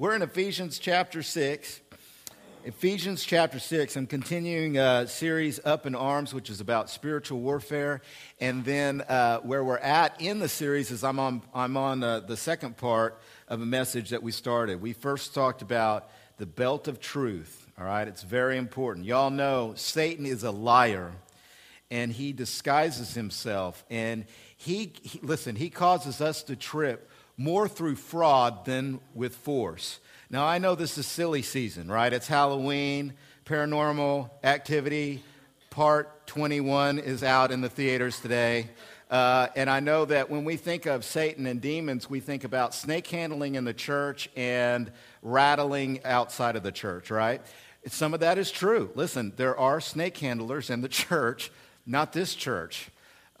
We're in Ephesians chapter 6. Ephesians chapter 6. I'm continuing a series Up in Arms, which is about spiritual warfare. And then uh, where we're at in the series is I'm on, I'm on uh, the second part of a message that we started. We first talked about the belt of truth. All right, it's very important. Y'all know Satan is a liar and he disguises himself. And he, he listen, he causes us to trip more through fraud than with force. Now, I know this is silly season, right? It's Halloween, paranormal activity, part 21 is out in the theaters today. Uh, and I know that when we think of Satan and demons, we think about snake handling in the church and rattling outside of the church, right? Some of that is true. Listen, there are snake handlers in the church, not this church.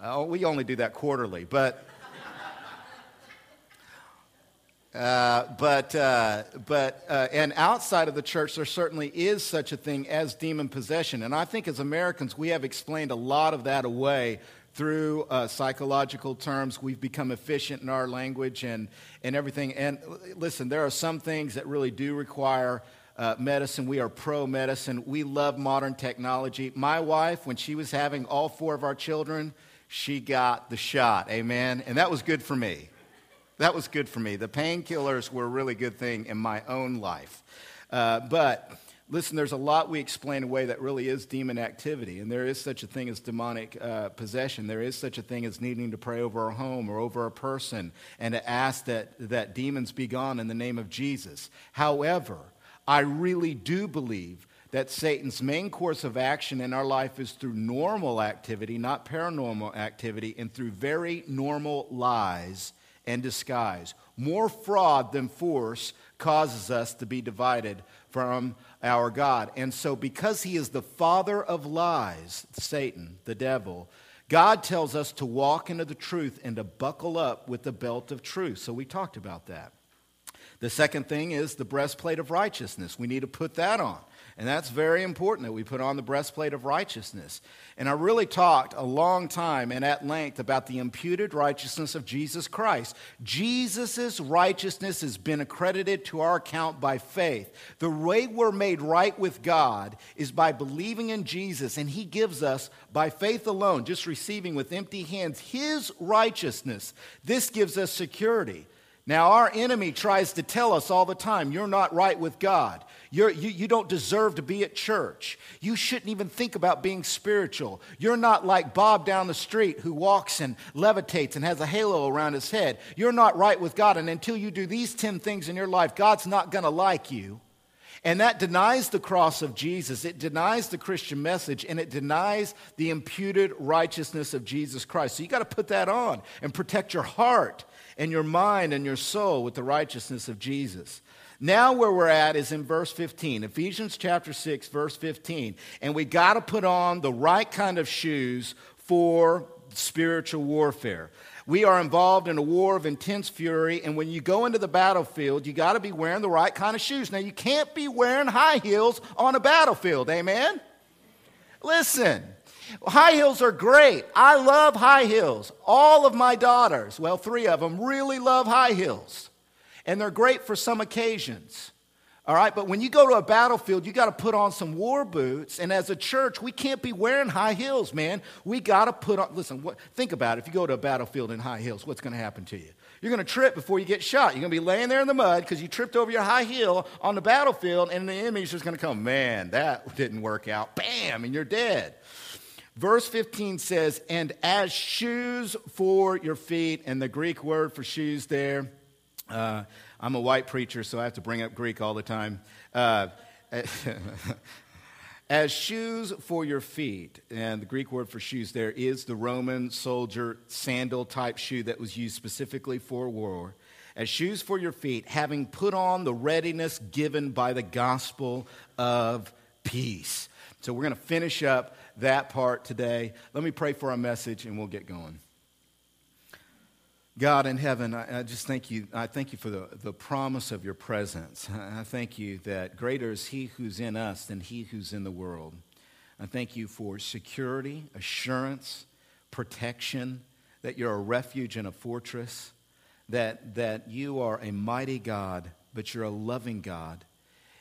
Uh, we only do that quarterly, but uh, but, uh, but uh, and outside of the church, there certainly is such a thing as demon possession. And I think as Americans, we have explained a lot of that away through uh, psychological terms. We've become efficient in our language and, and everything. And listen, there are some things that really do require uh, medicine. We are pro medicine. We love modern technology. My wife, when she was having all four of our children, she got the shot. Amen. And that was good for me. That was good for me. The painkillers were a really good thing in my own life. Uh, but listen, there's a lot we explain away that really is demon activity. And there is such a thing as demonic uh, possession. There is such a thing as needing to pray over a home or over a person and to ask that, that demons be gone in the name of Jesus. However, I really do believe that Satan's main course of action in our life is through normal activity, not paranormal activity, and through very normal lies and disguise. More fraud than force causes us to be divided from our God. And so, because he is the father of lies, Satan, the devil, God tells us to walk into the truth and to buckle up with the belt of truth. So, we talked about that. The second thing is the breastplate of righteousness. We need to put that on. And that's very important that we put on the breastplate of righteousness. And I really talked a long time and at length about the imputed righteousness of Jesus Christ. Jesus' righteousness has been accredited to our account by faith. The way we're made right with God is by believing in Jesus, and He gives us, by faith alone, just receiving with empty hands, His righteousness. This gives us security. Now, our enemy tries to tell us all the time, you're not right with God. You're, you, you don't deserve to be at church. You shouldn't even think about being spiritual. You're not like Bob down the street who walks and levitates and has a halo around his head. You're not right with God. And until you do these 10 things in your life, God's not going to like you. And that denies the cross of Jesus. It denies the Christian message and it denies the imputed righteousness of Jesus Christ. So you got to put that on and protect your heart and your mind and your soul with the righteousness of Jesus. Now, where we're at is in verse 15, Ephesians chapter 6, verse 15. And we got to put on the right kind of shoes for spiritual warfare. We are involved in a war of intense fury, and when you go into the battlefield, you got to be wearing the right kind of shoes. Now, you can't be wearing high heels on a battlefield, amen? Listen, High heels are great. I love high heels. All of my daughters, well, three of them, really love high heels. And they're great for some occasions. All right, but when you go to a battlefield, you got to put on some war boots. And as a church, we can't be wearing high heels, man. We got to put on, listen, what, think about it. If you go to a battlefield in high heels, what's going to happen to you? You're going to trip before you get shot. You're going to be laying there in the mud because you tripped over your high heel on the battlefield, and the enemy's just going to come, man, that didn't work out. Bam, and you're dead. Verse 15 says, and as shoes for your feet, and the Greek word for shoes there, uh, I'm a white preacher, so I have to bring up Greek all the time. Uh, as shoes for your feet, and the Greek word for shoes there is the Roman soldier sandal type shoe that was used specifically for war. As shoes for your feet, having put on the readiness given by the gospel of peace. So we're going to finish up that part today. Let me pray for our message and we'll get going. God in heaven, I, I, just thank you. I thank you for the, the promise of your presence. I thank you that greater is he who's in us than he who's in the world. I thank you for security, assurance, protection, that you're a refuge and a fortress, that, that you are a mighty God but you're a loving God.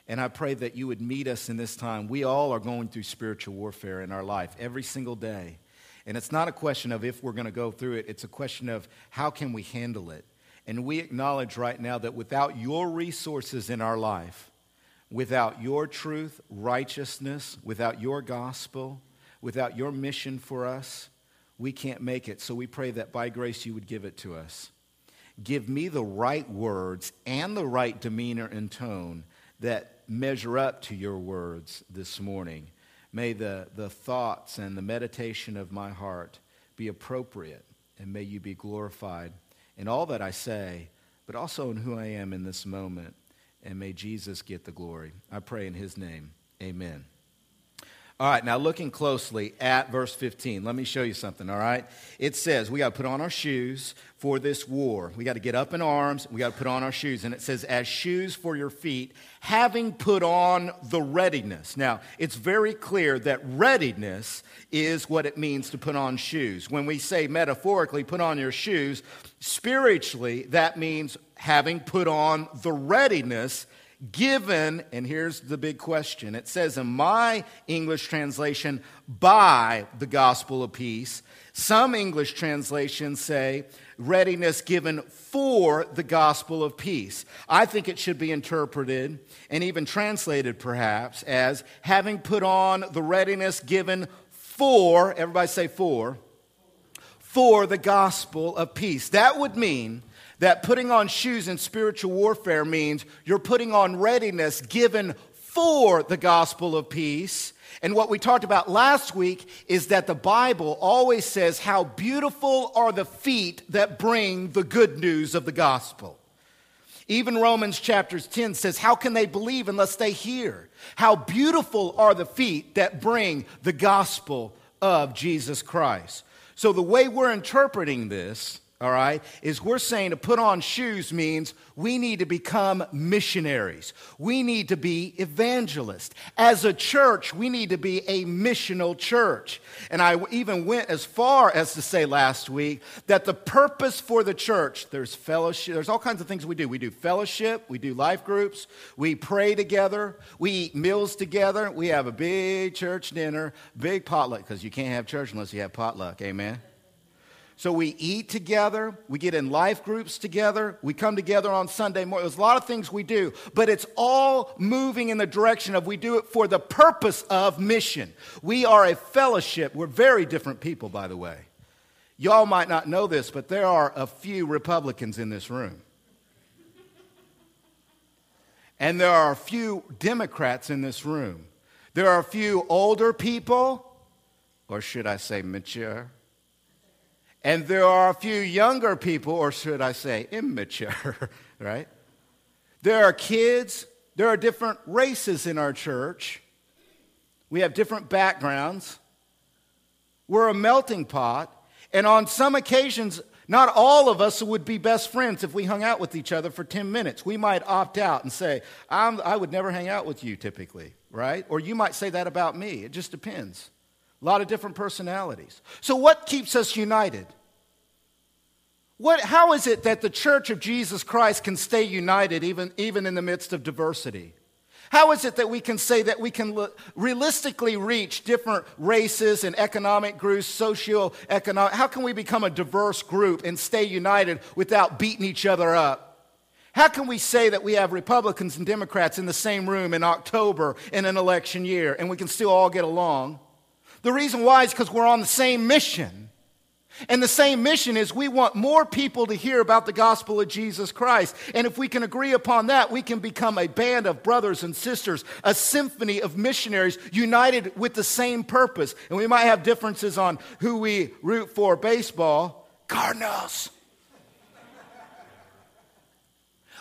And I pray that you would meet us in this time. We all are going through spiritual warfare in our life every single day. And it's not a question of if we're going to go through it, it's a question of how can we handle it. And we acknowledge right now that without your resources in our life, without your truth, righteousness, without your gospel, without your mission for us, we can't make it. So we pray that by grace you would give it to us. Give me the right words and the right demeanor and tone that measure up to your words this morning. May the, the thoughts and the meditation of my heart be appropriate, and may you be glorified in all that I say, but also in who I am in this moment. And may Jesus get the glory. I pray in his name. Amen. All right, now looking closely at verse 15, let me show you something, all right? It says we got to put on our shoes for this war. We got to get up in arms, we got to put on our shoes. And it says, as shoes for your feet, having put on the readiness. Now, it's very clear that readiness is what it means to put on shoes. When we say metaphorically, put on your shoes, spiritually, that means having put on the readiness given, and here's the big question it says in my English translation, by the gospel of peace. Some English translations say, readiness given for the gospel of peace. I think it should be interpreted and even translated perhaps as having put on the readiness given for, everybody say for, for the gospel of peace. That would mean that putting on shoes in spiritual warfare means you're putting on readiness given for the gospel of peace. And what we talked about last week is that the Bible always says how beautiful are the feet that bring the good news of the gospel. Even Romans chapters 10 says, How can they believe unless they hear? How beautiful are the feet that bring the gospel of Jesus Christ. So, the way we're interpreting this all right, is we're saying to put on shoes means we need to become missionaries. We need to be evangelists. As a church, we need to be a missional church. And I even went as far as to say last week that the purpose for the church, there's fellowship, there's all kinds of things we do. We do fellowship, we do life groups, we pray together, we eat meals together, we have a big church dinner, big potluck, because you can't have church unless you have potluck. Amen. So we eat together, we get in life groups together, we come together on Sunday morning. There's a lot of things we do, but it's all moving in the direction of we do it for the purpose of mission. We are a fellowship. We're very different people, by the way. Y'all might not know this, but there are a few Republicans in this room. And there are a few Democrats in this room. There are a few older people, or should I say mature? And there are a few younger people, or should I say immature, right? There are kids, there are different races in our church. We have different backgrounds. We're a melting pot. And on some occasions, not all of us would be best friends if we hung out with each other for 10 minutes. We might opt out and say, i would never hang out with you typically, right? Or you might say that about me. It just depends. A lot of different personalities. So, what keeps us united? What, how is it that the church of Jesus Christ can stay united even, even in the midst of diversity? How is it that we can say that we can realistically reach different races and economic groups, socio-economic? How can we become a diverse group and stay united without beating each other up? How can we say that we have Republicans and Democrats in the same room in October in an election year and we can still all get along? The reason why is because we're on the same mission. And the same mission is we want more people to hear about the gospel of Jesus Christ. And if we can agree upon that, we can become a band of brothers and sisters, a symphony of missionaries united with the same purpose. And we might have differences on who we root for baseball, Cardinals.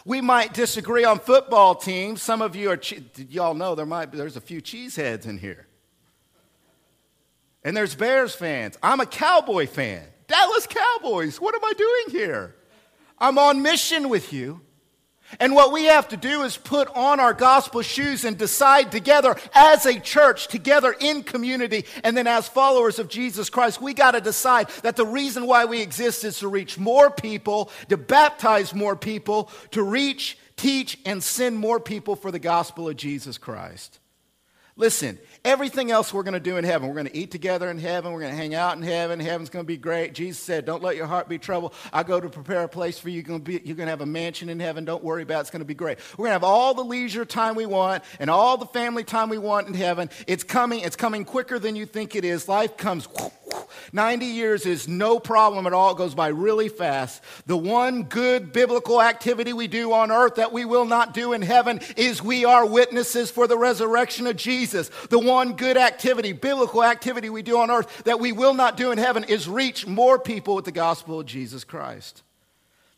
We might disagree on football teams. Some of you are, y'all know there might be, there's a few cheeseheads in here. And there's Bears fans. I'm a Cowboy fan. Dallas Cowboys. What am I doing here? I'm on mission with you. And what we have to do is put on our gospel shoes and decide together as a church, together in community, and then as followers of Jesus Christ, we got to decide that the reason why we exist is to reach more people, to baptize more people, to reach teach, and send more people for the gospel of Jesus Christ. Listen, everything else we're going to do in heaven, we're going to eat together in heaven, we're going to hang out in heaven, heaven's going to be great. Jesus said, Don't let your heart be troubled. I go to prepare a place for you. You're going, to be, you're going to have a mansion in heaven. Don't worry about it. It's going to be great. We're going to have all the leisure time we want and all the family time we want in heaven. It's coming. It's coming quicker than you think it is. Life comes 90 years is no problem at all. It goes by really fast. The one good biblical activity we do on earth that we will not do in heaven is we are witnesses for the resurrection of Jesus. The one good activity, biblical activity we do on earth that we will not do in heaven is reach more people with the gospel of Jesus Christ.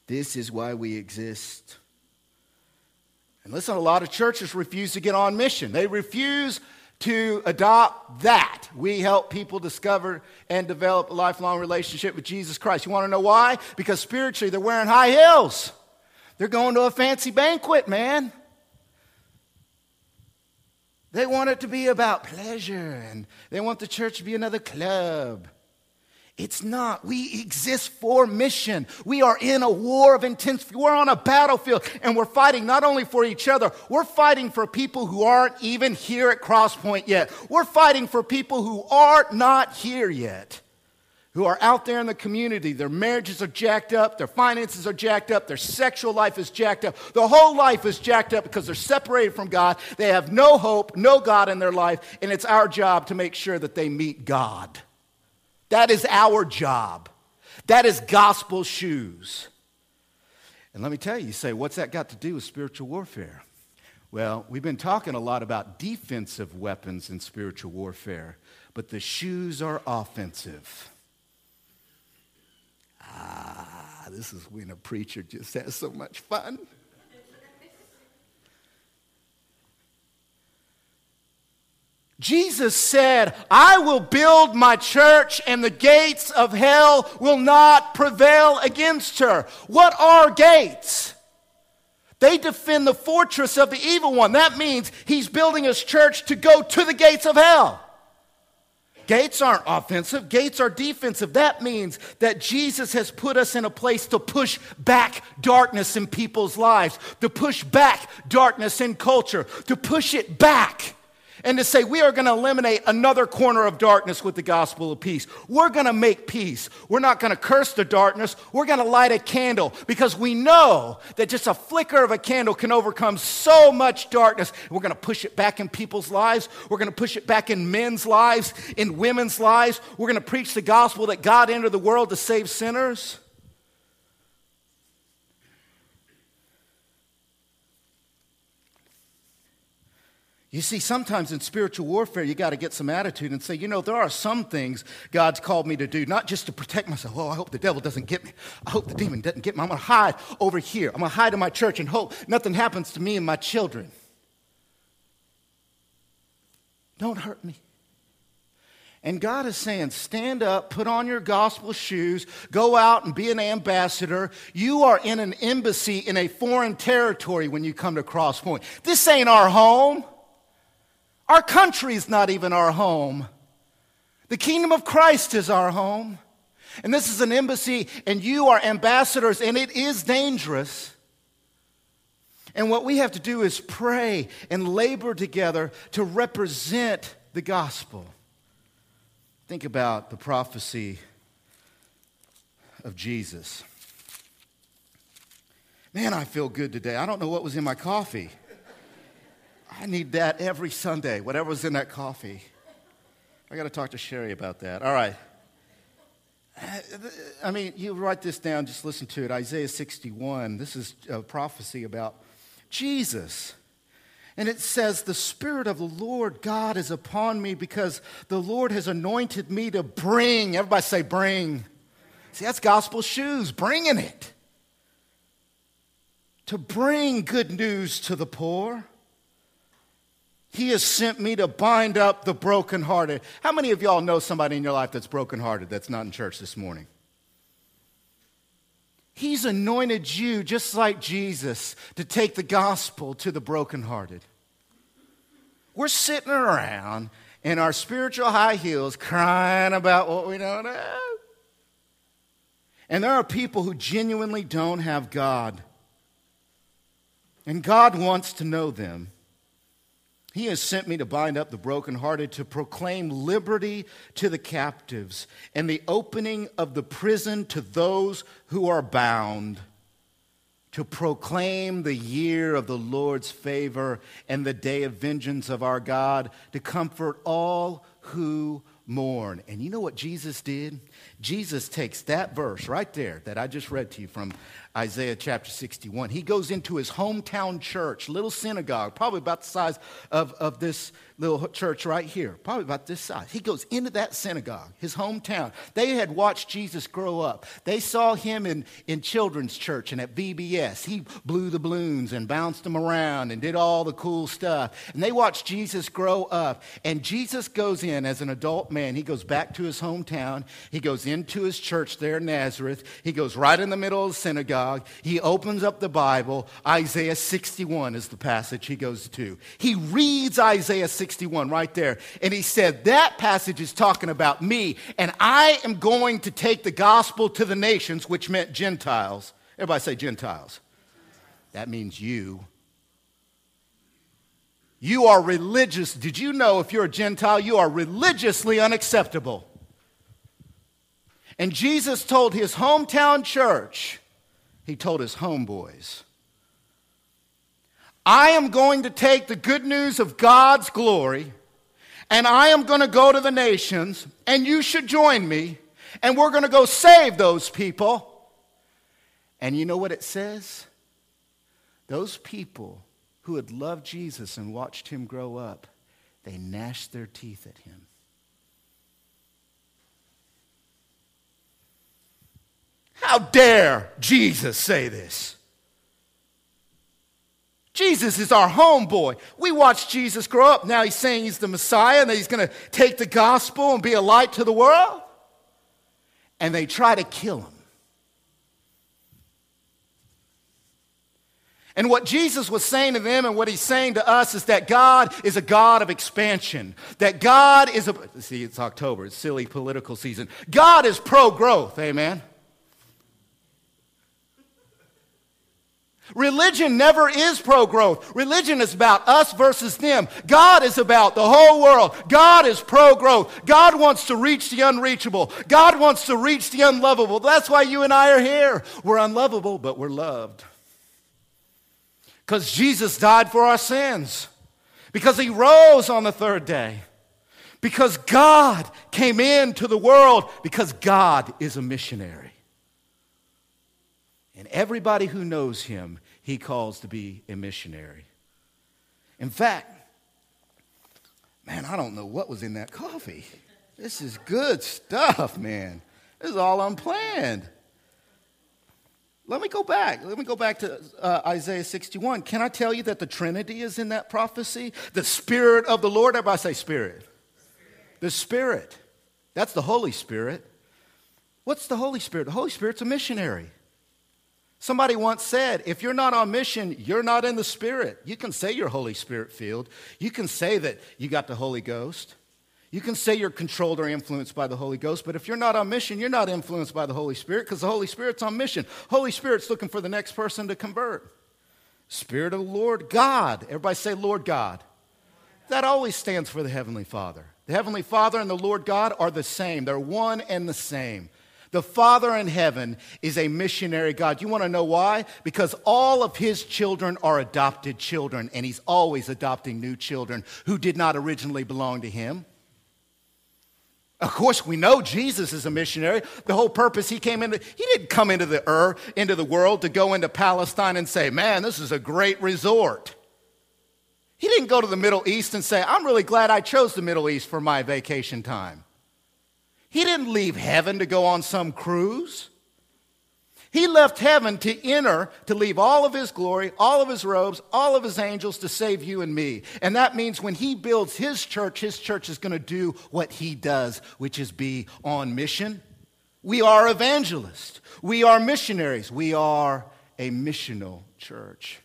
This is why we exist. And listen, a lot of churches refuse to get on mission. They refuse to adopt that. We help people discover and develop a lifelong relationship with Jesus Christ. You want to know why? Because spiritually, they're wearing high heels. They're going to a fancy banquet, man. They want it to be about pleasure, and they want the church to be another club. It's not. We exist for mission. We are in a war of intense, we're on a battlefield and we're fighting not only for each other, we're fighting for people who aren't even here at Crosspoint yet. We're fighting for people who are not here yet, who are out there in the community. Their marriages are jacked up, their finances are jacked up, their sexual life is jacked up. Their whole life is jacked up because they're separated from God. They have no hope, no God in their life, and it's our job to make sure that they meet God. That is our job. That is gospel shoes. And let me tell you, you say, what's that got to do with spiritual warfare? Well, we've been talking a lot about defensive weapons in spiritual warfare, but the shoes are offensive. Ah, this is when a preacher just has so much fun. Jesus said, I will build my church and the gates of hell will not prevail against her. What are gates? They defend the fortress of the evil one. That means he's building his church to go to the gates of hell. Gates aren't offensive, gates are defensive. That means that Jesus has put us in a place to push back darkness in people's lives, to push back darkness in culture, to push it back and to say we are going to eliminate another corner of darkness with the gospel of peace. We're going to make peace. We're not going to curse the darkness. We're going to light a candle because we know that just a flicker of a candle can overcome so much darkness. We're going to push it back in people's lives. We're going to push it back in men's lives, in women's lives. We're going to preach the gospel that God entered the world to save sinners. You see, sometimes in spiritual warfare, you got to get some attitude and say, you know, there are some things God's called me to do, not just to protect myself. Oh, I hope the devil doesn't get me. I hope the demon doesn't get me. I'm going to hide over here. I'm going to hide in my church and hope nothing happens to me and my children. Don't hurt me. And God is saying, stand up, put on your gospel shoes, go out and be an ambassador. You are in an embassy in a foreign territory when you come to Crosspoint. This ain't our home. Our country is not even our home. The kingdom of Christ is our home. And this is an embassy, and you are ambassadors, and it is dangerous. And what we have to do is pray and labor together to represent the gospel. Think about the prophecy of Jesus. Man, I feel good today. I don't know what was in my coffee. I need that every Sunday, whatever's in that coffee. I got to talk to Sherry about that. All right. I mean, you write this down, just listen to it. Isaiah 61. This is a prophecy about Jesus. And it says, The Spirit of the Lord God is upon me because the Lord has anointed me to bring. Everybody say, bring. See, that's gospel shoes, bringing it. To bring good news to the poor he has sent me to bind up the brokenhearted. How many of y'all know somebody in your life that's brokenhearted that's not in church this morning? He's anointed you, just like Jesus, to take the gospel to the brokenhearted. We're sitting around in our spiritual high heels crying about what we don't have. And there are people who genuinely don't have God. And God wants to know them. He has sent me to bind up the brokenhearted, to proclaim liberty to the captives, and the opening of the prison to those who are bound, to proclaim the year of the Lord's favor and the day of vengeance of our God, to comfort all who mourn. And you know what Jesus did? Jesus takes that verse right there that I just read to you from Isaiah chapter 61. He goes into his hometown church, little synagogue, probably about the size of, of this little church right here, probably about this size. He goes into that synagogue, his hometown. They had watched Jesus grow up. They saw him in, in children's church and at VBS. He blew the balloons and bounced them around and did all the cool stuff. And they watched Jesus grow up. And Jesus goes in as an adult man. He goes back to his hometown. He goes into his church there in Nazareth. He goes right in the middle of the synagogue. He opens up the Bible. Isaiah 61 is the passage he goes to. He reads Isaiah 61 right there. And he said, That passage is talking about me, and I am going to take the gospel to the nations, which meant Gentiles. Everybody say Gentiles. That means you. You are religious. Did you know if you're a Gentile, you are religiously unacceptable? And Jesus told his hometown church, he told his homeboys, I am going to take the good news of God's glory and I am going to go to the nations, and you should join me, and we're going to go save those people. And you know what it says? Those people who had loved Jesus and watched him grow up, they gnashed their teeth at him. How dare Jesus say this? Jesus is our homeboy. We watched Jesus grow up. Now he's saying he's the Messiah and that he's going to take the gospel and be a light to the world. And they try to kill him. And what Jesus was saying to them and what he's saying to us is that God is a God of expansion. That God is a, see, it's October, it's silly political season. God is pro growth, amen. Religion never is pro growth. Religion is about us versus them. God is about the whole world. God is pro growth. God wants to reach the unreachable. God wants to reach the unlovable. That's why you and I are here. We're unlovable, but we're loved. Because Jesus died for our sins. Because he rose on the third day. Because God came into the world. Because God is a missionary. And everybody who knows him, he calls to be a missionary. In fact, man, I don't know what was in that coffee. This is good stuff, man. This is all unplanned. Let me go back. Let me go back to uh, Isaiah 61. Can I tell you that the Trinity is in that prophecy? The Spirit of the Lord. Everybody say Spirit. Spirit. The Spirit. That's the Holy Spirit. What's the Holy Spirit? The Holy Spirit's a missionary. Somebody once said, if you're not on mission, you're not in the Spirit. You can say you're Holy Spirit filled. You can say that you got the Holy Ghost. You can say you're controlled or influenced by the Holy Ghost, but if you're not on mission, you're not influenced by the Holy Spirit because the Holy Spirit's on mission. Holy Spirit's looking for the next person to convert. Spirit of the Lord God. Everybody say, Lord God. That always stands for the Heavenly Father. The Heavenly Father and the Lord God are the same, they're one and the same. The Father in heaven is a missionary God. You want to know why? Because all of his children are adopted children, and he's always adopting new children who did not originally belong to him. Of course, we know Jesus is a missionary. The whole purpose he came into, he didn't come into the earth, into the world to go into Palestine and say, man, this is a great resort. He didn't go to the Middle East and say, I'm really glad I chose the Middle East for my vacation time. He didn't leave heaven to go on some cruise. He left heaven to enter, to leave all of his glory, all of his robes, all of his angels to save you and me. And that means when he builds his church, his church is going to do what he does, which is be on mission. We are evangelists, we are missionaries, we are a missional church.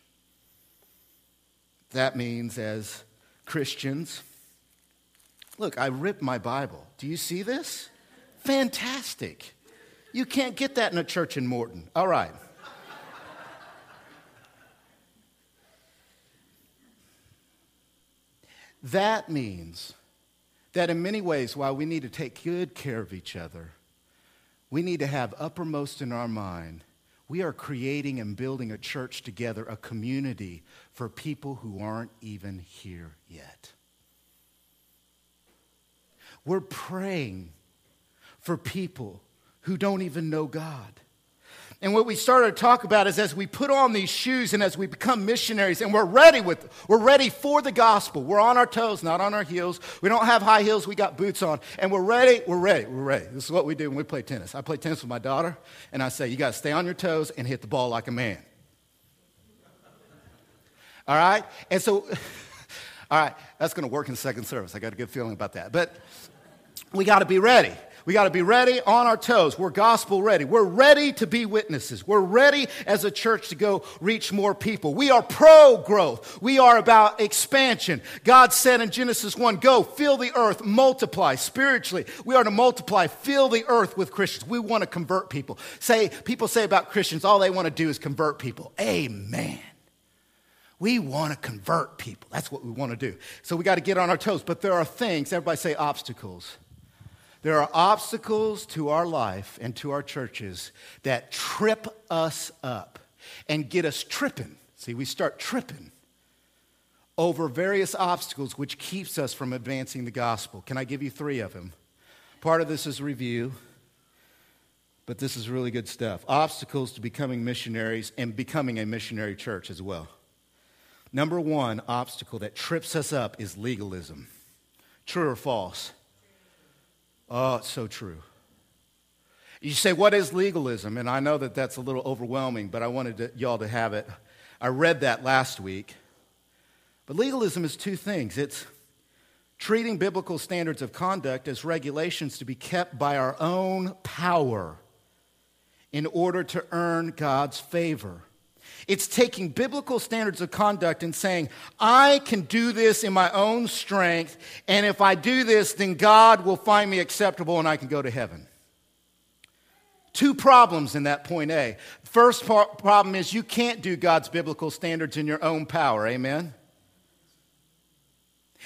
That means as Christians, look, I ripped my Bible. Do you see this? Fantastic. You can't get that in a church in Morton. All right. that means that in many ways, while we need to take good care of each other, we need to have uppermost in our mind we are creating and building a church together, a community for people who aren't even here yet. We're praying for people who don't even know God. And what we started to talk about is as we put on these shoes and as we become missionaries and we're ready with we're ready for the gospel. We're on our toes, not on our heels. We don't have high heels, we got boots on. And we're ready, we're ready, we're ready. This is what we do when we play tennis. I play tennis with my daughter, and I say, you gotta stay on your toes and hit the ball like a man. All right? And so all right, that's gonna work in second service. I got a good feeling about that. But we gotta be ready. We got to be ready on our toes. We're gospel ready. We're ready to be witnesses. We're ready as a church to go reach more people. We are pro growth. We are about expansion. God said in Genesis 1 go, fill the earth, multiply spiritually. We are to multiply, fill the earth with Christians. We want to convert people. Say, people say about Christians, all they want to do is convert people. Amen. We want to convert people. That's what we want to do. So we got to get on our toes. But there are things, everybody say obstacles there are obstacles to our life and to our churches that trip us up and get us tripping. See, we start tripping over various obstacles which keeps us from advancing the gospel. Can I give you three of them? Part of this is review, but this is really good stuff. Obstacles to becoming missionaries and becoming a missionary church as well. Number one obstacle that trips us up is legalism. True or false? Oh, it's so true. You say, what is legalism? And I know that that's a little overwhelming, but I wanted to, y'all to have it. I read that last week. But legalism is two things it's treating biblical standards of conduct as regulations to be kept by our own power in order to earn God's favor. It's taking biblical standards of conduct and saying, I can do this in my own strength, and if I do this, then God will find me acceptable and I can go to heaven. Two problems in that point A. First problem is you can't do God's biblical standards in your own power. Amen?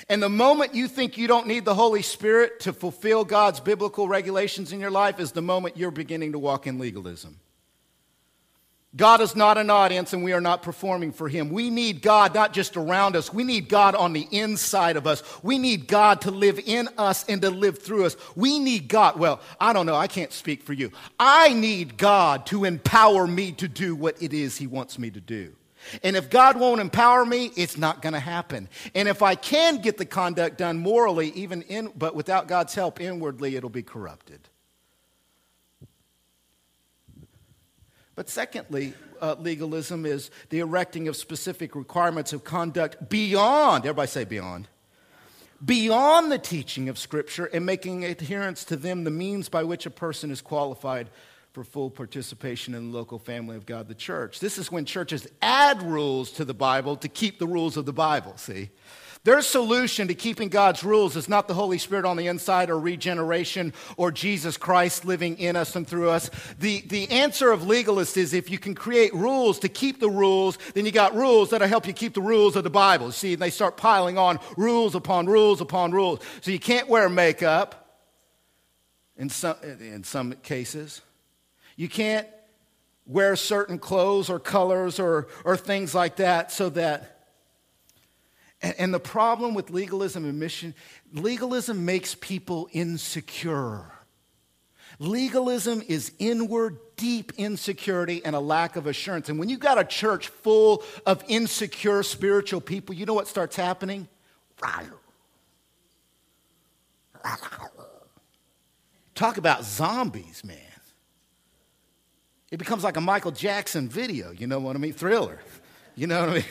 And the moment you think you don't need the Holy Spirit to fulfill God's biblical regulations in your life is the moment you're beginning to walk in legalism. God is not an audience and we are not performing for Him. We need God not just around us, we need God on the inside of us. We need God to live in us and to live through us. We need God. Well, I don't know, I can't speak for you. I need God to empower me to do what it is He wants me to do. And if God won't empower me, it's not going to happen. And if I can get the conduct done morally, even in, but without God's help inwardly, it'll be corrupted. But secondly, uh, legalism is the erecting of specific requirements of conduct beyond, everybody say beyond, beyond the teaching of Scripture and making adherence to them the means by which a person is qualified for full participation in the local family of God, the church. This is when churches add rules to the Bible to keep the rules of the Bible, see? Their solution to keeping God's rules is not the Holy Spirit on the inside or regeneration or Jesus Christ living in us and through us. The, the answer of legalists is if you can create rules to keep the rules, then you got rules that'll help you keep the rules of the Bible. See, they start piling on rules upon rules upon rules. So you can't wear makeup in some, in some cases. You can't wear certain clothes or colors or, or things like that so that and the problem with legalism and mission, legalism makes people insecure. Legalism is inward, deep insecurity and a lack of assurance. And when you've got a church full of insecure spiritual people, you know what starts happening? Talk about zombies, man. It becomes like a Michael Jackson video, you know what I mean? Thriller. You know what I mean?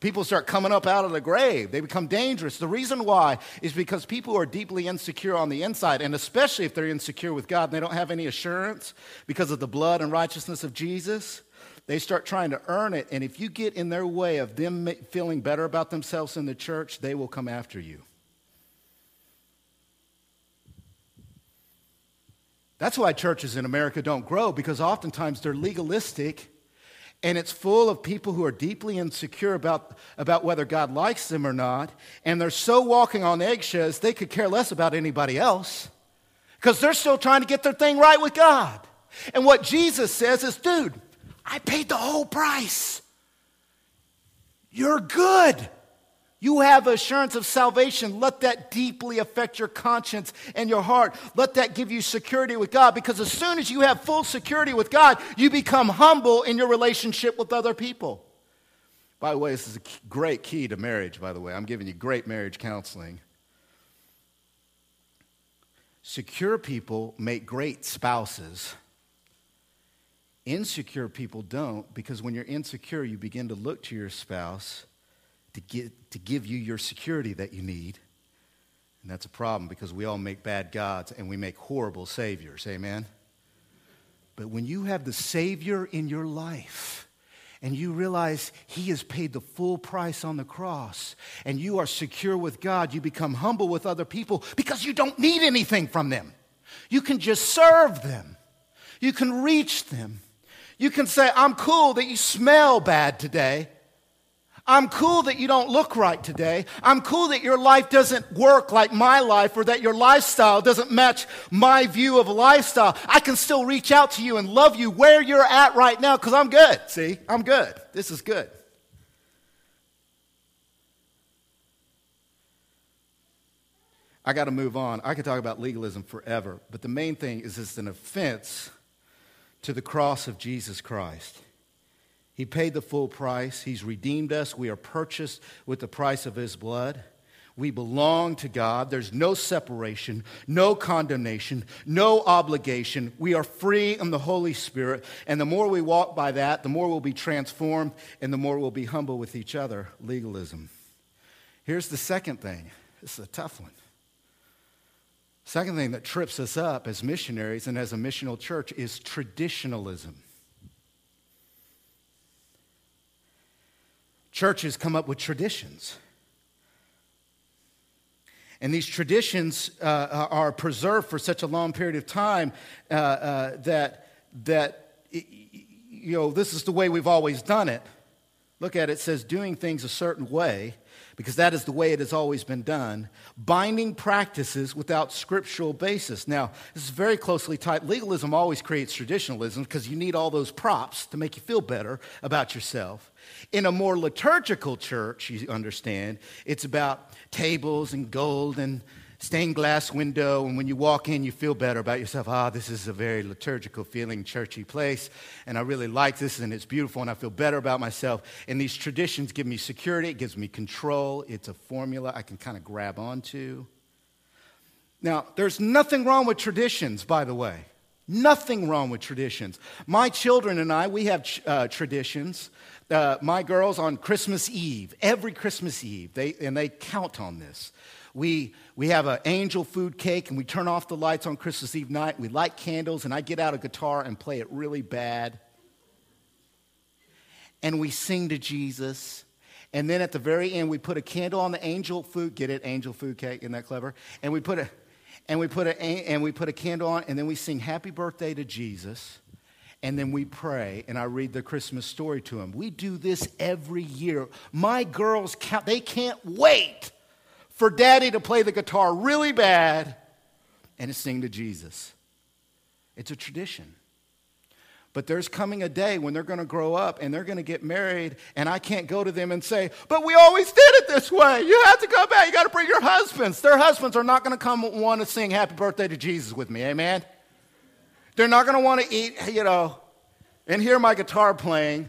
People start coming up out of the grave. They become dangerous. The reason why is because people are deeply insecure on the inside, and especially if they're insecure with God and they don't have any assurance because of the blood and righteousness of Jesus, they start trying to earn it. And if you get in their way of them feeling better about themselves in the church, they will come after you. That's why churches in America don't grow because oftentimes they're legalistic and it's full of people who are deeply insecure about, about whether God likes them or not, and they're so walking on eggshells they could care less about anybody else because they're still trying to get their thing right with God. And what Jesus says is, dude, I paid the whole price. You're good. You have assurance of salvation. Let that deeply affect your conscience and your heart. Let that give you security with God because as soon as you have full security with God, you become humble in your relationship with other people. By the way, this is a great key to marriage, by the way. I'm giving you great marriage counseling. Secure people make great spouses. Insecure people don't because when you're insecure, you begin to look to your spouse to, get, to give you your security that you need. And that's a problem because we all make bad gods and we make horrible saviors. Amen? But when you have the Savior in your life, and you realize He has paid the full price on the cross, and you are secure with God, you become humble with other people because you don't need anything from them. You can just serve them, you can reach them. You can say, I'm cool that you smell bad today, I'm cool that you don't look right today. I'm cool that your life doesn't work like my life or that your lifestyle doesn't match my view of a lifestyle. I can still reach out to you and love you where you're at right now because I'm good. See, I'm good. This is good. I got to move on. I could talk about legalism forever, but the main thing is it's an offense to the cross of Jesus Christ. He paid the full price. He's redeemed us. We are purchased with the price of His blood. We belong to God. There's no separation, no condemnation, no obligation. We are free in the Holy Spirit. And the more we walk by that, the more we'll be transformed and the more we'll be humble with each other. Legalism. Here's the second thing this is a tough one. Second thing that trips us up as missionaries and as a missional church is traditionalism. Churches come up with traditions. And these traditions uh, are preserved for such a long period of time uh, uh, that, that, you know, this is the way we've always done it. Look at it, it says doing things a certain way because that is the way it has always been done, binding practices without scriptural basis. Now, this is very closely tied. Legalism always creates traditionalism because you need all those props to make you feel better about yourself. In a more liturgical church, you understand, it's about tables and gold and stained glass window, and when you walk in, you feel better about yourself. Ah, this is a very liturgical feeling, churchy place, and I really like this, and it's beautiful, and I feel better about myself. And these traditions give me security, it gives me control. It's a formula I can kind of grab onto. Now, there's nothing wrong with traditions, by the way. Nothing wrong with traditions. My children and I, we have uh, traditions. Uh, my girls on Christmas Eve, every Christmas Eve, they, and they count on this. We, we have an angel food cake and we turn off the lights on Christmas Eve night. We light candles and I get out a guitar and play it really bad. And we sing to Jesus. And then at the very end, we put a candle on the angel food. Get it? Angel food cake. Isn't that clever? And we put a, and we put a, and we put a candle on, and then we sing happy birthday to Jesus. And then we pray, and I read the Christmas story to them. We do this every year. My girls, count, they can't wait for daddy to play the guitar really bad and to sing to Jesus. It's a tradition. But there's coming a day when they're going to grow up and they're going to get married, and I can't go to them and say, But we always did it this way. You have to go back. You got to bring your husbands. Their husbands are not going to come want to sing Happy Birthday to Jesus with me. Amen? They're not going to want to eat, you know, and hear my guitar playing.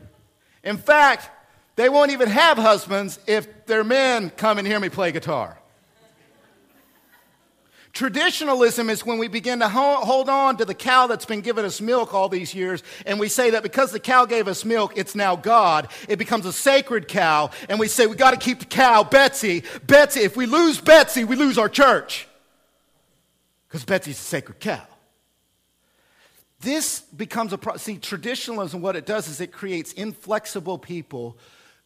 In fact, they won't even have husbands if their men come and hear me play guitar. Traditionalism is when we begin to hold on to the cow that's been giving us milk all these years, and we say that because the cow gave us milk, it's now God. It becomes a sacred cow, and we say we got to keep the cow, Betsy. Betsy, if we lose Betsy, we lose our church. Because Betsy's a sacred cow. This becomes a pro- see traditionalism. What it does is it creates inflexible people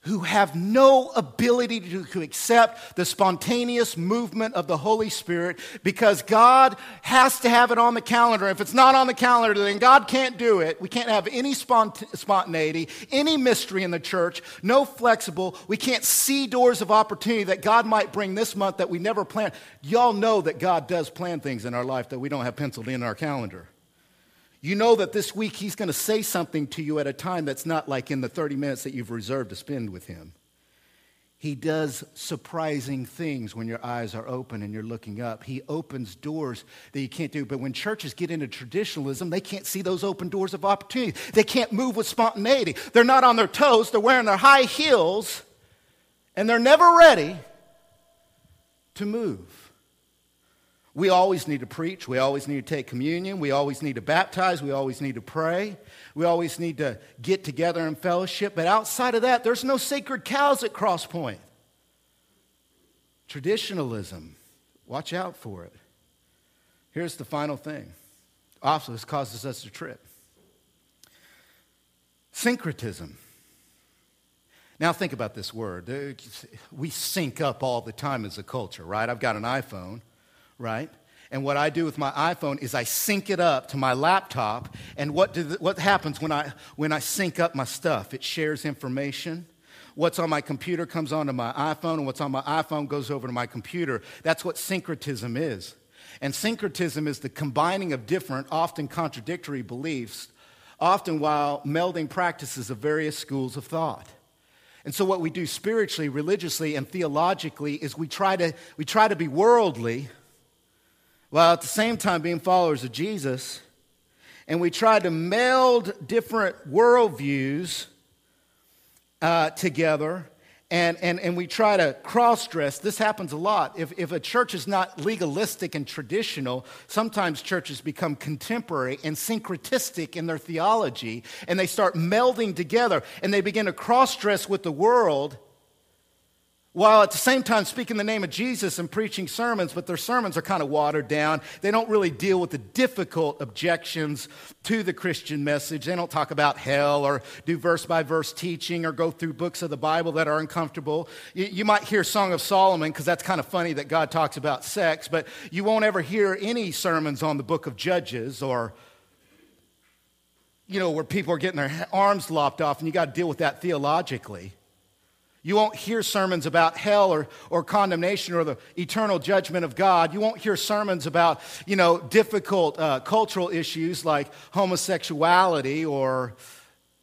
who have no ability to, to, accept the spontaneous movement of the Holy Spirit because God has to have it on the calendar. If it's not on the calendar, then God can't do it. We can't have any spont- spontaneity, any mystery in the church, no flexible. We can't see doors of opportunity that God might bring this month that we never planned. Y'all know that God does plan things in our life that we don't have penciled in our calendar. You know that this week he's going to say something to you at a time that's not like in the 30 minutes that you've reserved to spend with him. He does surprising things when your eyes are open and you're looking up. He opens doors that you can't do. But when churches get into traditionalism, they can't see those open doors of opportunity. They can't move with spontaneity. They're not on their toes, they're wearing their high heels, and they're never ready to move. We always need to preach. We always need to take communion. We always need to baptize. We always need to pray. We always need to get together in fellowship. But outside of that, there's no sacred cows at Crosspoint. Traditionalism, watch out for it. Here's the final thing. Also, this causes us to trip. Syncretism. Now, think about this word. We sync up all the time as a culture, right? I've got an iPhone right? And what I do with my iPhone is I sync it up to my laptop. And what, the, what happens when I, when I sync up my stuff? It shares information. What's on my computer comes onto my iPhone, and what's on my iPhone goes over to my computer. That's what syncretism is. And syncretism is the combining of different, often contradictory beliefs, often while melding practices of various schools of thought. And so, what we do spiritually, religiously, and theologically is we try to, we try to be worldly while at the same time being followers of Jesus. And we try to meld different worldviews uh, together and, and, and we try to cross dress. This happens a lot. If, if a church is not legalistic and traditional, sometimes churches become contemporary and syncretistic in their theology, and they start melding together and they begin to cross dress with the world while at the same time speaking the name of Jesus and preaching sermons, but their sermons are kind of watered down. They don't really deal with the difficult objections to the Christian message. They don't talk about hell or do verse by verse teaching or go through books of the Bible that are uncomfortable. You, you might hear Song of Solomon because that's kind of funny that God talks about sex, but you won't ever hear any sermons on the book of Judges or you know, where people are getting their arms lopped off, and you got to deal with that theologically. You won't hear sermons about hell or, or condemnation or the eternal judgment of God. You won't hear sermons about, you know, difficult uh, cultural issues like homosexuality or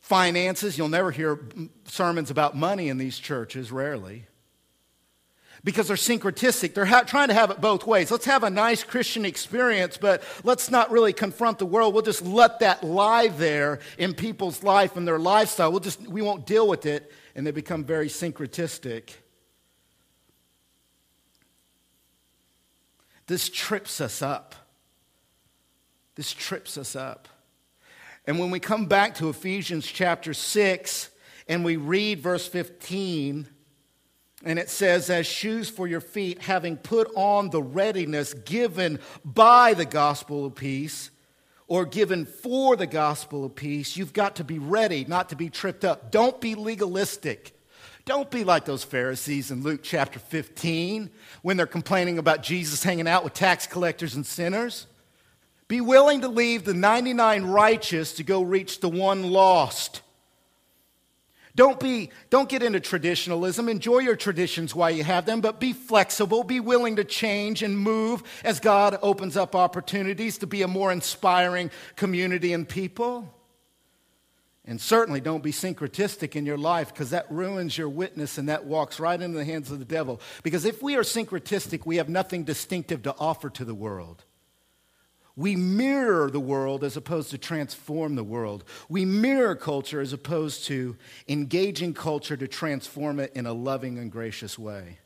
finances. You'll never hear sermons about money in these churches, rarely. Because they're syncretistic. They're ha- trying to have it both ways. Let's have a nice Christian experience, but let's not really confront the world. We'll just let that lie there in people's life and their lifestyle. We'll just, we won't deal with it and they become very syncretistic. This trips us up. This trips us up. And when we come back to Ephesians chapter 6 and we read verse 15, and it says, As shoes for your feet, having put on the readiness given by the gospel of peace or given for the gospel of peace, you've got to be ready not to be tripped up. Don't be legalistic. Don't be like those Pharisees in Luke chapter 15 when they're complaining about Jesus hanging out with tax collectors and sinners. Be willing to leave the 99 righteous to go reach the one lost. Don't, be, don't get into traditionalism. Enjoy your traditions while you have them, but be flexible. Be willing to change and move as God opens up opportunities to be a more inspiring community and people. And certainly don't be syncretistic in your life because that ruins your witness and that walks right into the hands of the devil. Because if we are syncretistic, we have nothing distinctive to offer to the world. We mirror the world as opposed to transform the world. We mirror culture as opposed to engaging culture to transform it in a loving and gracious way.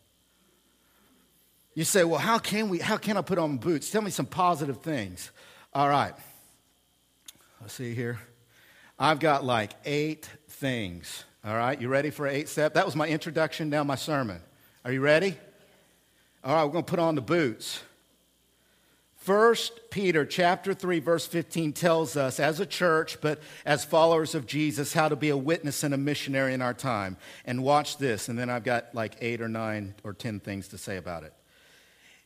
You say, well, how can we, how can I put on boots? Tell me some positive things. All right. Let's see here. I've got like eight things. All right. You ready for eight step? That was my introduction, now my sermon. Are you ready? All right, we're going to put on the boots. First Peter chapter 3 verse 15 tells us as a church but as followers of Jesus how to be a witness and a missionary in our time. And watch this and then I've got like 8 or 9 or 10 things to say about it.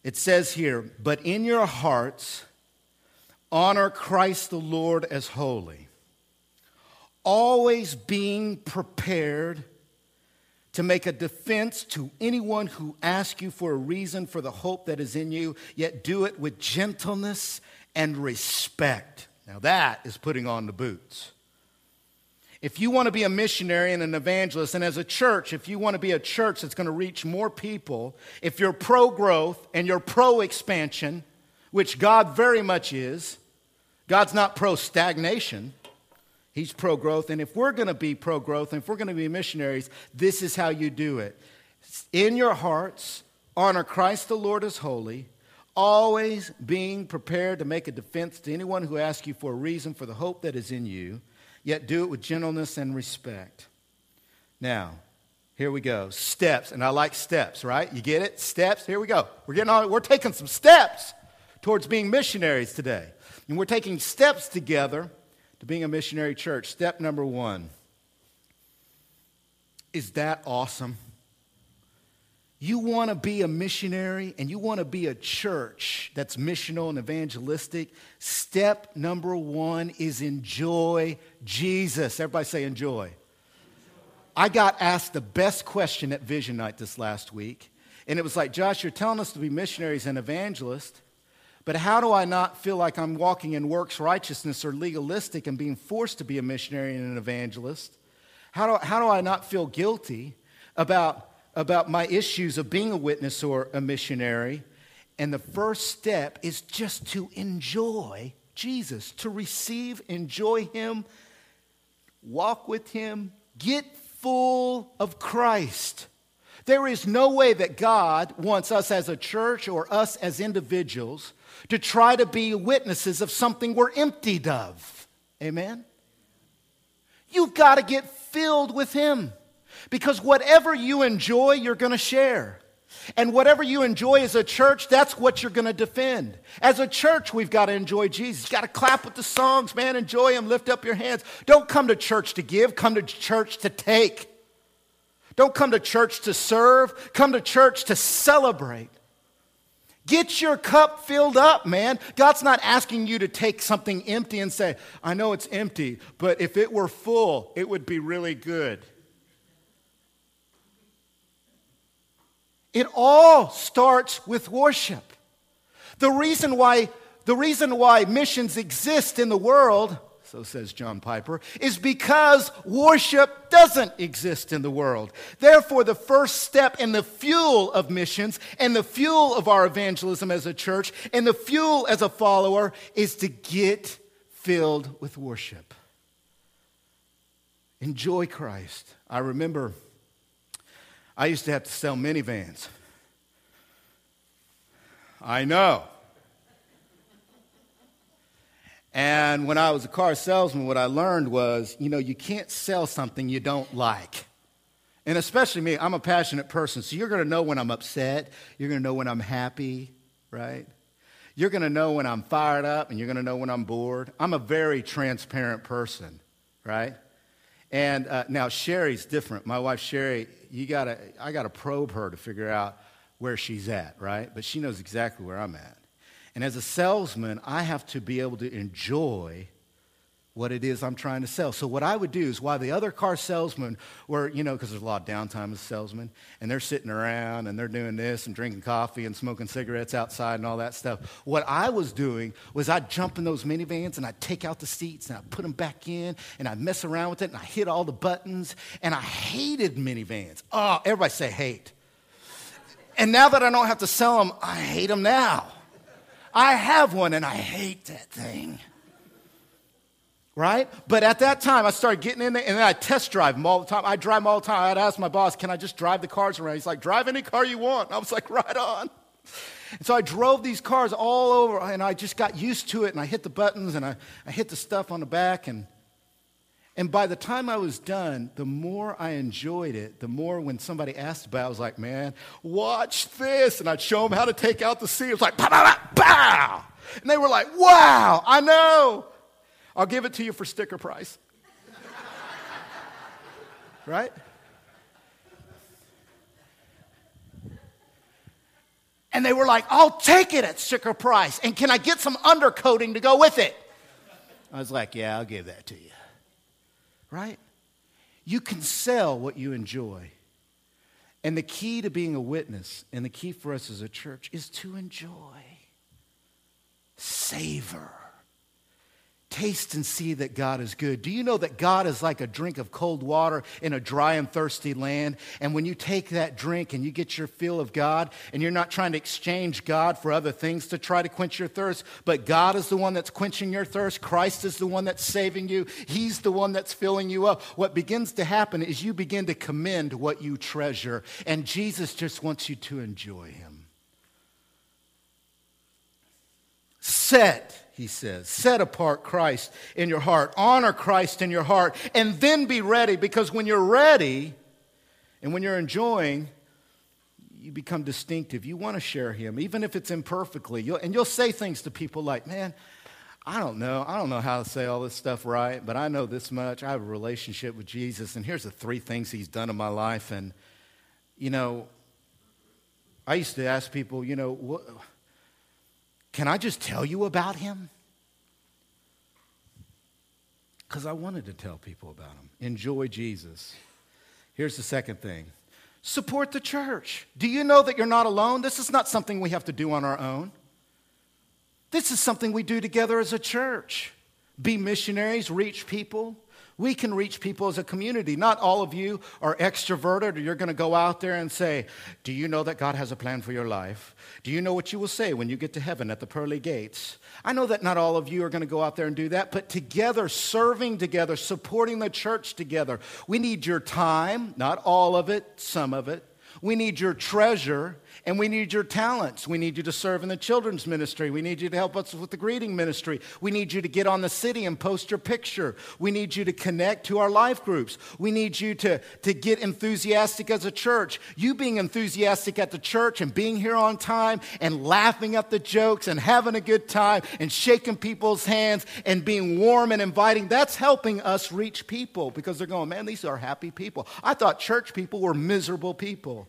It says here, "But in your hearts honor Christ the Lord as holy, always being prepared to make a defense to anyone who asks you for a reason for the hope that is in you, yet do it with gentleness and respect. Now, that is putting on the boots. If you want to be a missionary and an evangelist, and as a church, if you want to be a church that's going to reach more people, if you're pro growth and you're pro expansion, which God very much is, God's not pro stagnation. He's pro growth. And if we're going to be pro growth and if we're going to be missionaries, this is how you do it. In your hearts, honor Christ the Lord as holy, always being prepared to make a defense to anyone who asks you for a reason for the hope that is in you, yet do it with gentleness and respect. Now, here we go. Steps, and I like steps, right? You get it? Steps. Here we go. We're getting on, we're taking some steps towards being missionaries today. And we're taking steps together to being a missionary church. Step number one is that awesome? You want to be a missionary and you want to be a church that's missional and evangelistic. Step number one is enjoy Jesus. Everybody say enjoy. I got asked the best question at Vision Night this last week. And it was like, Josh, you're telling us to be missionaries and evangelists. But how do I not feel like I'm walking in works righteousness or legalistic and being forced to be a missionary and an evangelist? How do, how do I not feel guilty about, about my issues of being a witness or a missionary? And the first step is just to enjoy Jesus, to receive, enjoy Him, walk with Him, get full of Christ. There is no way that God wants us as a church or us as individuals to try to be witnesses of something we're emptied of. Amen? You've got to get filled with Him because whatever you enjoy, you're going to share. And whatever you enjoy as a church, that's what you're going to defend. As a church, we've got to enjoy Jesus. You've got to clap with the songs, man. Enjoy them. Lift up your hands. Don't come to church to give, come to church to take. Don't come to church to serve, come to church to celebrate. Get your cup filled up, man. God's not asking you to take something empty and say, I know it's empty, but if it were full, it would be really good. It all starts with worship. The reason why, the reason why missions exist in the world so says John Piper, is because worship doesn't exist in the world. Therefore, the first step and the fuel of missions and the fuel of our evangelism as a church and the fuel as a follower is to get filled with worship. Enjoy Christ. I remember I used to have to sell minivans. I know. And when I was a car salesman, what I learned was, you know, you can't sell something you don't like. And especially me, I'm a passionate person, so you're going to know when I'm upset, you're going to know when I'm happy, right? You're going to know when I'm fired up, and you're going to know when I'm bored. I'm a very transparent person, right? And uh, now Sherry's different. My wife Sherry, you gotta, I got to probe her to figure out where she's at, right? But she knows exactly where I'm at. And as a salesman, I have to be able to enjoy what it is I'm trying to sell. So what I would do is while the other car salesmen were, you know, because there's a lot of downtime as salesmen, and they're sitting around and they're doing this and drinking coffee and smoking cigarettes outside and all that stuff. What I was doing was I'd jump in those minivans and I'd take out the seats and I'd put them back in and I'd mess around with it and I hit all the buttons and I hated minivans. Oh, everybody say hate. And now that I don't have to sell them, I hate them now. I have one and I hate that thing. Right? But at that time, I started getting in there and then I test drive them all the time. I drive them all the time. I'd ask my boss, Can I just drive the cars around? He's like, Drive any car you want. I was like, Right on. And so I drove these cars all over and I just got used to it and I hit the buttons and I, I hit the stuff on the back and and by the time I was done, the more I enjoyed it, the more when somebody asked about it, I was like, man, watch this. And I'd show them how to take out the seat. It was like, pow, pow, pow, And they were like, wow, I know. I'll give it to you for sticker price. right? And they were like, I'll take it at sticker price. And can I get some undercoating to go with it? I was like, yeah, I'll give that to you. Right? You can sell what you enjoy. And the key to being a witness and the key for us as a church is to enjoy, savor. Taste and see that God is good. Do you know that God is like a drink of cold water in a dry and thirsty land? And when you take that drink and you get your fill of God, and you're not trying to exchange God for other things to try to quench your thirst, but God is the one that's quenching your thirst. Christ is the one that's saving you. He's the one that's filling you up. What begins to happen is you begin to commend what you treasure, and Jesus just wants you to enjoy Him. Set he says. Set apart Christ in your heart, honor Christ in your heart, and then be ready because when you're ready and when you're enjoying, you become distinctive. You want to share Him, even if it's imperfectly. You'll, and you'll say things to people like, man, I don't know. I don't know how to say all this stuff right, but I know this much. I have a relationship with Jesus, and here's the three things He's done in my life. And, you know, I used to ask people, you know, what can I just tell you about him? Because I wanted to tell people about him. Enjoy Jesus. Here's the second thing support the church. Do you know that you're not alone? This is not something we have to do on our own. This is something we do together as a church. Be missionaries, reach people we can reach people as a community. Not all of you are extroverted or you're going to go out there and say, Do you know that God has a plan for your life? Do you know what you will say when you get to heaven at the pearly gates? I know that not all of you are going to go out there and do that, but together, serving together, supporting the church together, we need your time, not all of it, some of it. We need your treasure and we need your talents. We need you to serve in the children's ministry. We need you to help us with the greeting ministry. We need you to get on the city and post your picture. We need you to connect to our life groups. We need you to, to get enthusiastic as a church. You being enthusiastic at the church and being here on time and laughing at the jokes and having a good time and shaking people's hands and being warm and inviting, that's helping us reach people because they're going, man, these are happy people. I thought church people were miserable people.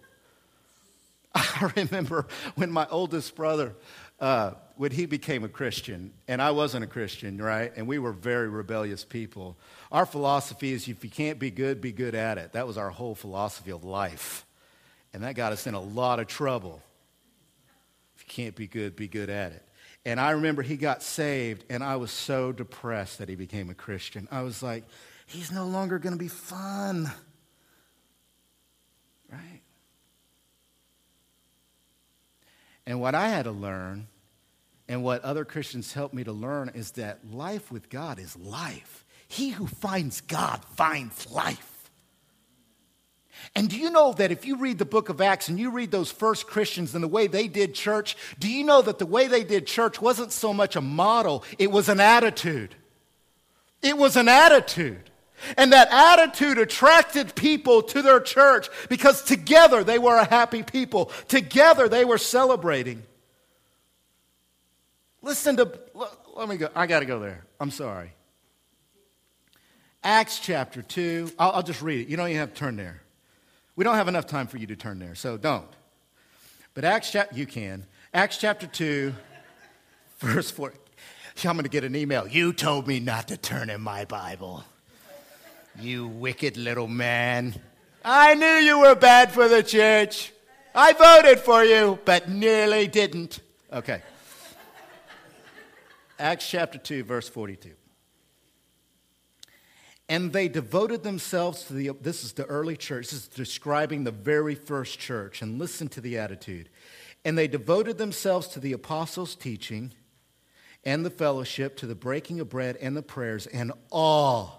I remember when my oldest brother, uh, when he became a Christian, and I wasn't a Christian, right? And we were very rebellious people. Our philosophy is if you can't be good, be good at it. That was our whole philosophy of life. And that got us in a lot of trouble. If you can't be good, be good at it. And I remember he got saved, and I was so depressed that he became a Christian. I was like, he's no longer going to be fun. Right? And what I had to learn, and what other Christians helped me to learn, is that life with God is life. He who finds God finds life. And do you know that if you read the book of Acts and you read those first Christians and the way they did church, do you know that the way they did church wasn't so much a model, it was an attitude? It was an attitude. And that attitude attracted people to their church because together they were a happy people. Together they were celebrating. Listen to, let me go. I got to go there. I'm sorry. Acts chapter 2. I'll, I'll, just read it. You don't even have to turn there. We don't have enough time for you to turn there, so don't. But Acts chapter, you can. Acts chapter 2, verse 4. I'm going to get an email. You told me not to turn in my Bible. You wicked little man. I knew you were bad for the church. I voted for you, but nearly didn't. Okay. Acts chapter 2, verse 42. And they devoted themselves to the, this is the early church. This is describing the very first church. And listen to the attitude. And they devoted themselves to the apostles' teaching and the fellowship, to the breaking of bread and the prayers, and awe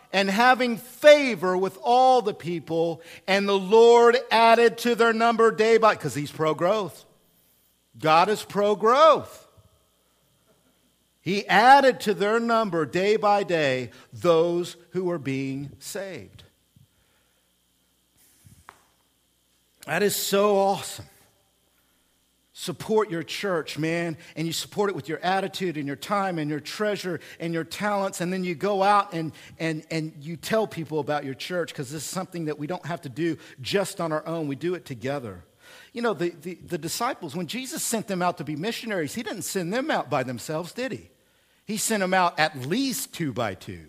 and having favor with all the people. And the Lord added to their number day by day, because He's pro growth. God is pro growth. He added to their number day by day those who were being saved. That is so awesome. Support your church, man, and you support it with your attitude and your time and your treasure and your talents, and then you go out and, and, and you tell people about your church because this is something that we don't have to do just on our own. We do it together. You know, the, the, the disciples, when Jesus sent them out to be missionaries, he didn't send them out by themselves, did he? He sent them out at least two by two.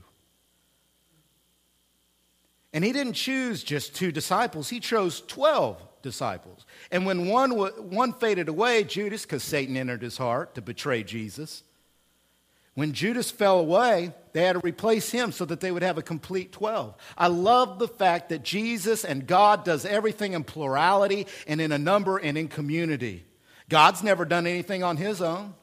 And he didn't choose just two disciples, he chose 12 disciples. And when one, one faded away, Judas, because Satan entered his heart to betray Jesus, when Judas fell away, they had to replace him so that they would have a complete 12. I love the fact that Jesus and God does everything in plurality and in a number and in community. God's never done anything on his own.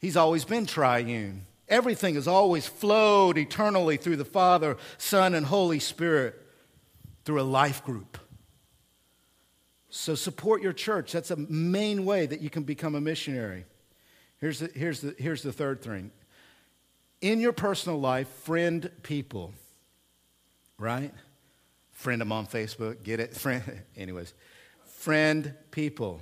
He's always been triune. Everything has always flowed eternally through the Father, Son, and Holy Spirit through a life group. So support your church. That's a main way that you can become a missionary. Here's the, here's the, here's the third thing. In your personal life, friend people, right? Friend them on Facebook, get it? Friend, anyways, friend people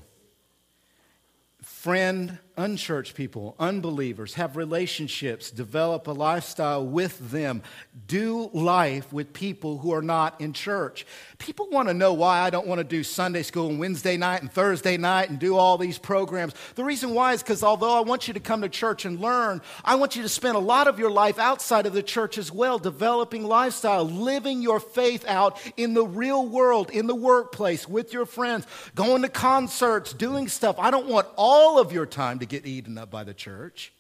friend unchurched people, unbelievers, have relationships, develop a lifestyle with them, do life with people who are not in church. People want to know why I don't want to do Sunday school and Wednesday night and Thursday night and do all these programs. The reason why is because although I want you to come to church and learn, I want you to spend a lot of your life outside of the church as well, developing lifestyle, living your faith out in the real world, in the workplace, with your friends, going to concerts, doing stuff. I don't want all of your time to get eaten up by the church.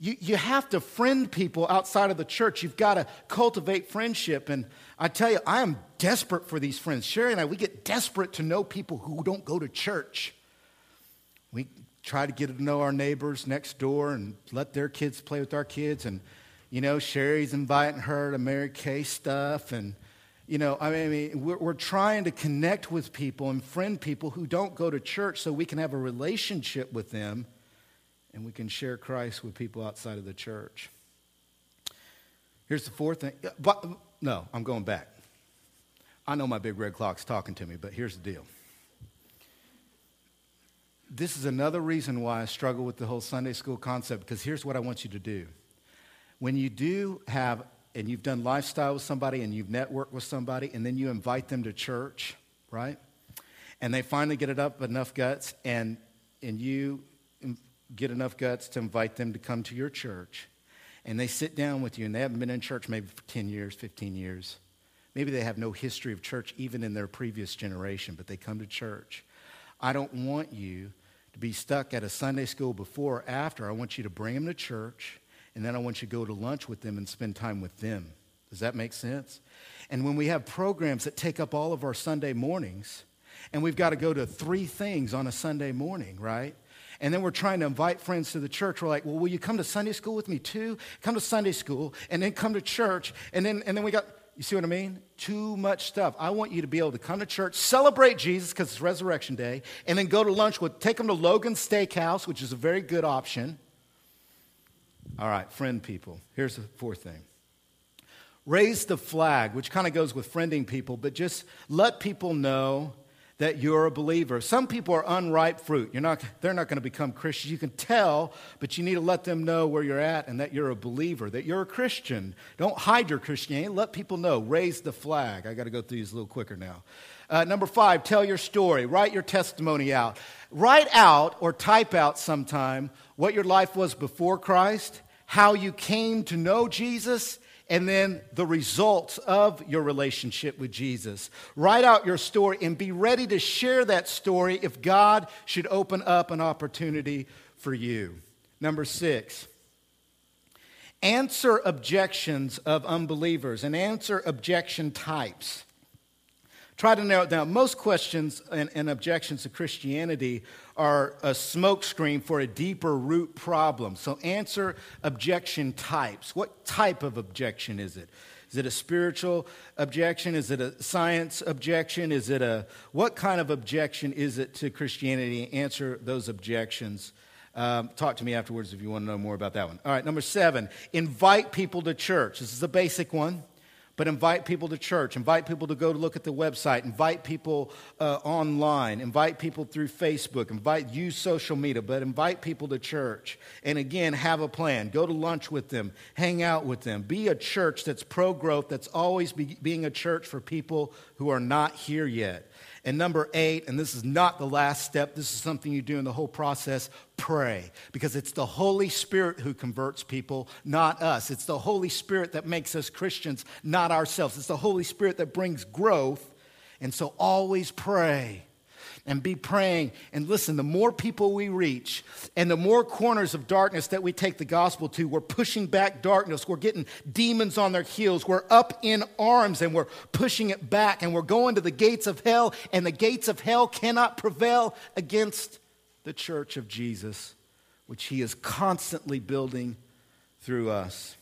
You, you have to friend people outside of the church. You've got to cultivate friendship. And I tell you, I am desperate for these friends. Sherry and I, we get desperate to know people who don't go to church. We try to get to know our neighbors next door and let their kids play with our kids. And, you know, Sherry's inviting her to Mary Kay stuff. And, you know, I mean, we're, we're trying to connect with people and friend people who don't go to church so we can have a relationship with them and we can share Christ with people outside of the church. Here's the fourth thing. But, no, I'm going back. I know my big red clock's talking to me, but here's the deal. This is another reason why I struggle with the whole Sunday school concept because here's what I want you to do. When you do have, and you've done lifestyle with somebody and you've networked with somebody, and then you invite them to church, right? And they finally get it up enough guts, and, and you get enough guts to invite them to come to your church and they sit down with you and they haven't been in church maybe for 10 years, 15 years. Maybe they have no history of church even in their previous generation, but they come to church. I don't want you to be stuck at a Sunday school before or after. I want you to bring them to church and then I want you to go to lunch with them and spend time with them. Does that make sense? And when we have programs that take up all of our Sunday mornings, and we've got to go to three things on a Sunday morning, right? And then we're trying to invite friends to the church. We're like, well, will you come to Sunday school with me too? Come to Sunday school and then come to church. And then, and then we got, you see what I mean? Too much stuff. I want you to be able to come to church, celebrate Jesus because it's Resurrection Day, and then go to lunch with, take them to Logan's Steakhouse, which is a very good option. All right, friend people. Here's the fourth thing raise the flag, which kind of goes with friending people, but just let people know that you're a believer. Some people are unripe fruit. You're not, they're not going to become Christians. You can tell, but you need to let them know where you're at and that you're a believer, that you're a Christian. Don't hide your Christianity. Let people know. Raise the flag. I got to go through these a little quicker now. Uh, number five, tell your story. Write your testimony out. Write out or type out sometime what your life was before Christ, how you came to know Jesus, and then the results of your relationship with Jesus. Write out your story and be ready to share that story if God should open up an opportunity for you. Number six, answer objections of unbelievers and answer objection types. Try to narrow it down. Most questions and, and objections to Christianity are a smokescreen for a deeper root problem. So answer objection types. What type of objection is it? Is it a spiritual objection? Is it a science objection? Is it a what kind of objection is it to Christianity? Answer those objections. Um, talk to me afterwards if you want to know more about that one. All right, number seven, invite people to church. This is a basic one but invite people to church, invite people to go to look at the website, invite people uh, online, invite people through Facebook, invite use social media, but invite people to church. And again, have a plan. Go to lunch with them, hang out with them. Be a church that's pro growth, that's always be, being a church for people who are not here yet. And number eight, and this is not the last step, this is something you do in the whole process pray. Because it's the Holy Spirit who converts people, not us. It's the Holy Spirit that makes us Christians, not ourselves. It's the Holy Spirit that brings growth. And so always pray and be praying. And listen, the more people we reach and the more corners of darkness that we take the gospel to, we're pushing back darkness. We're getting demons on their heels. We're up in arms and we're pushing it back. And we're going to the gates of hell, and the gates of hell cannot prevail against the church of Jesus, which he is constantly building through us.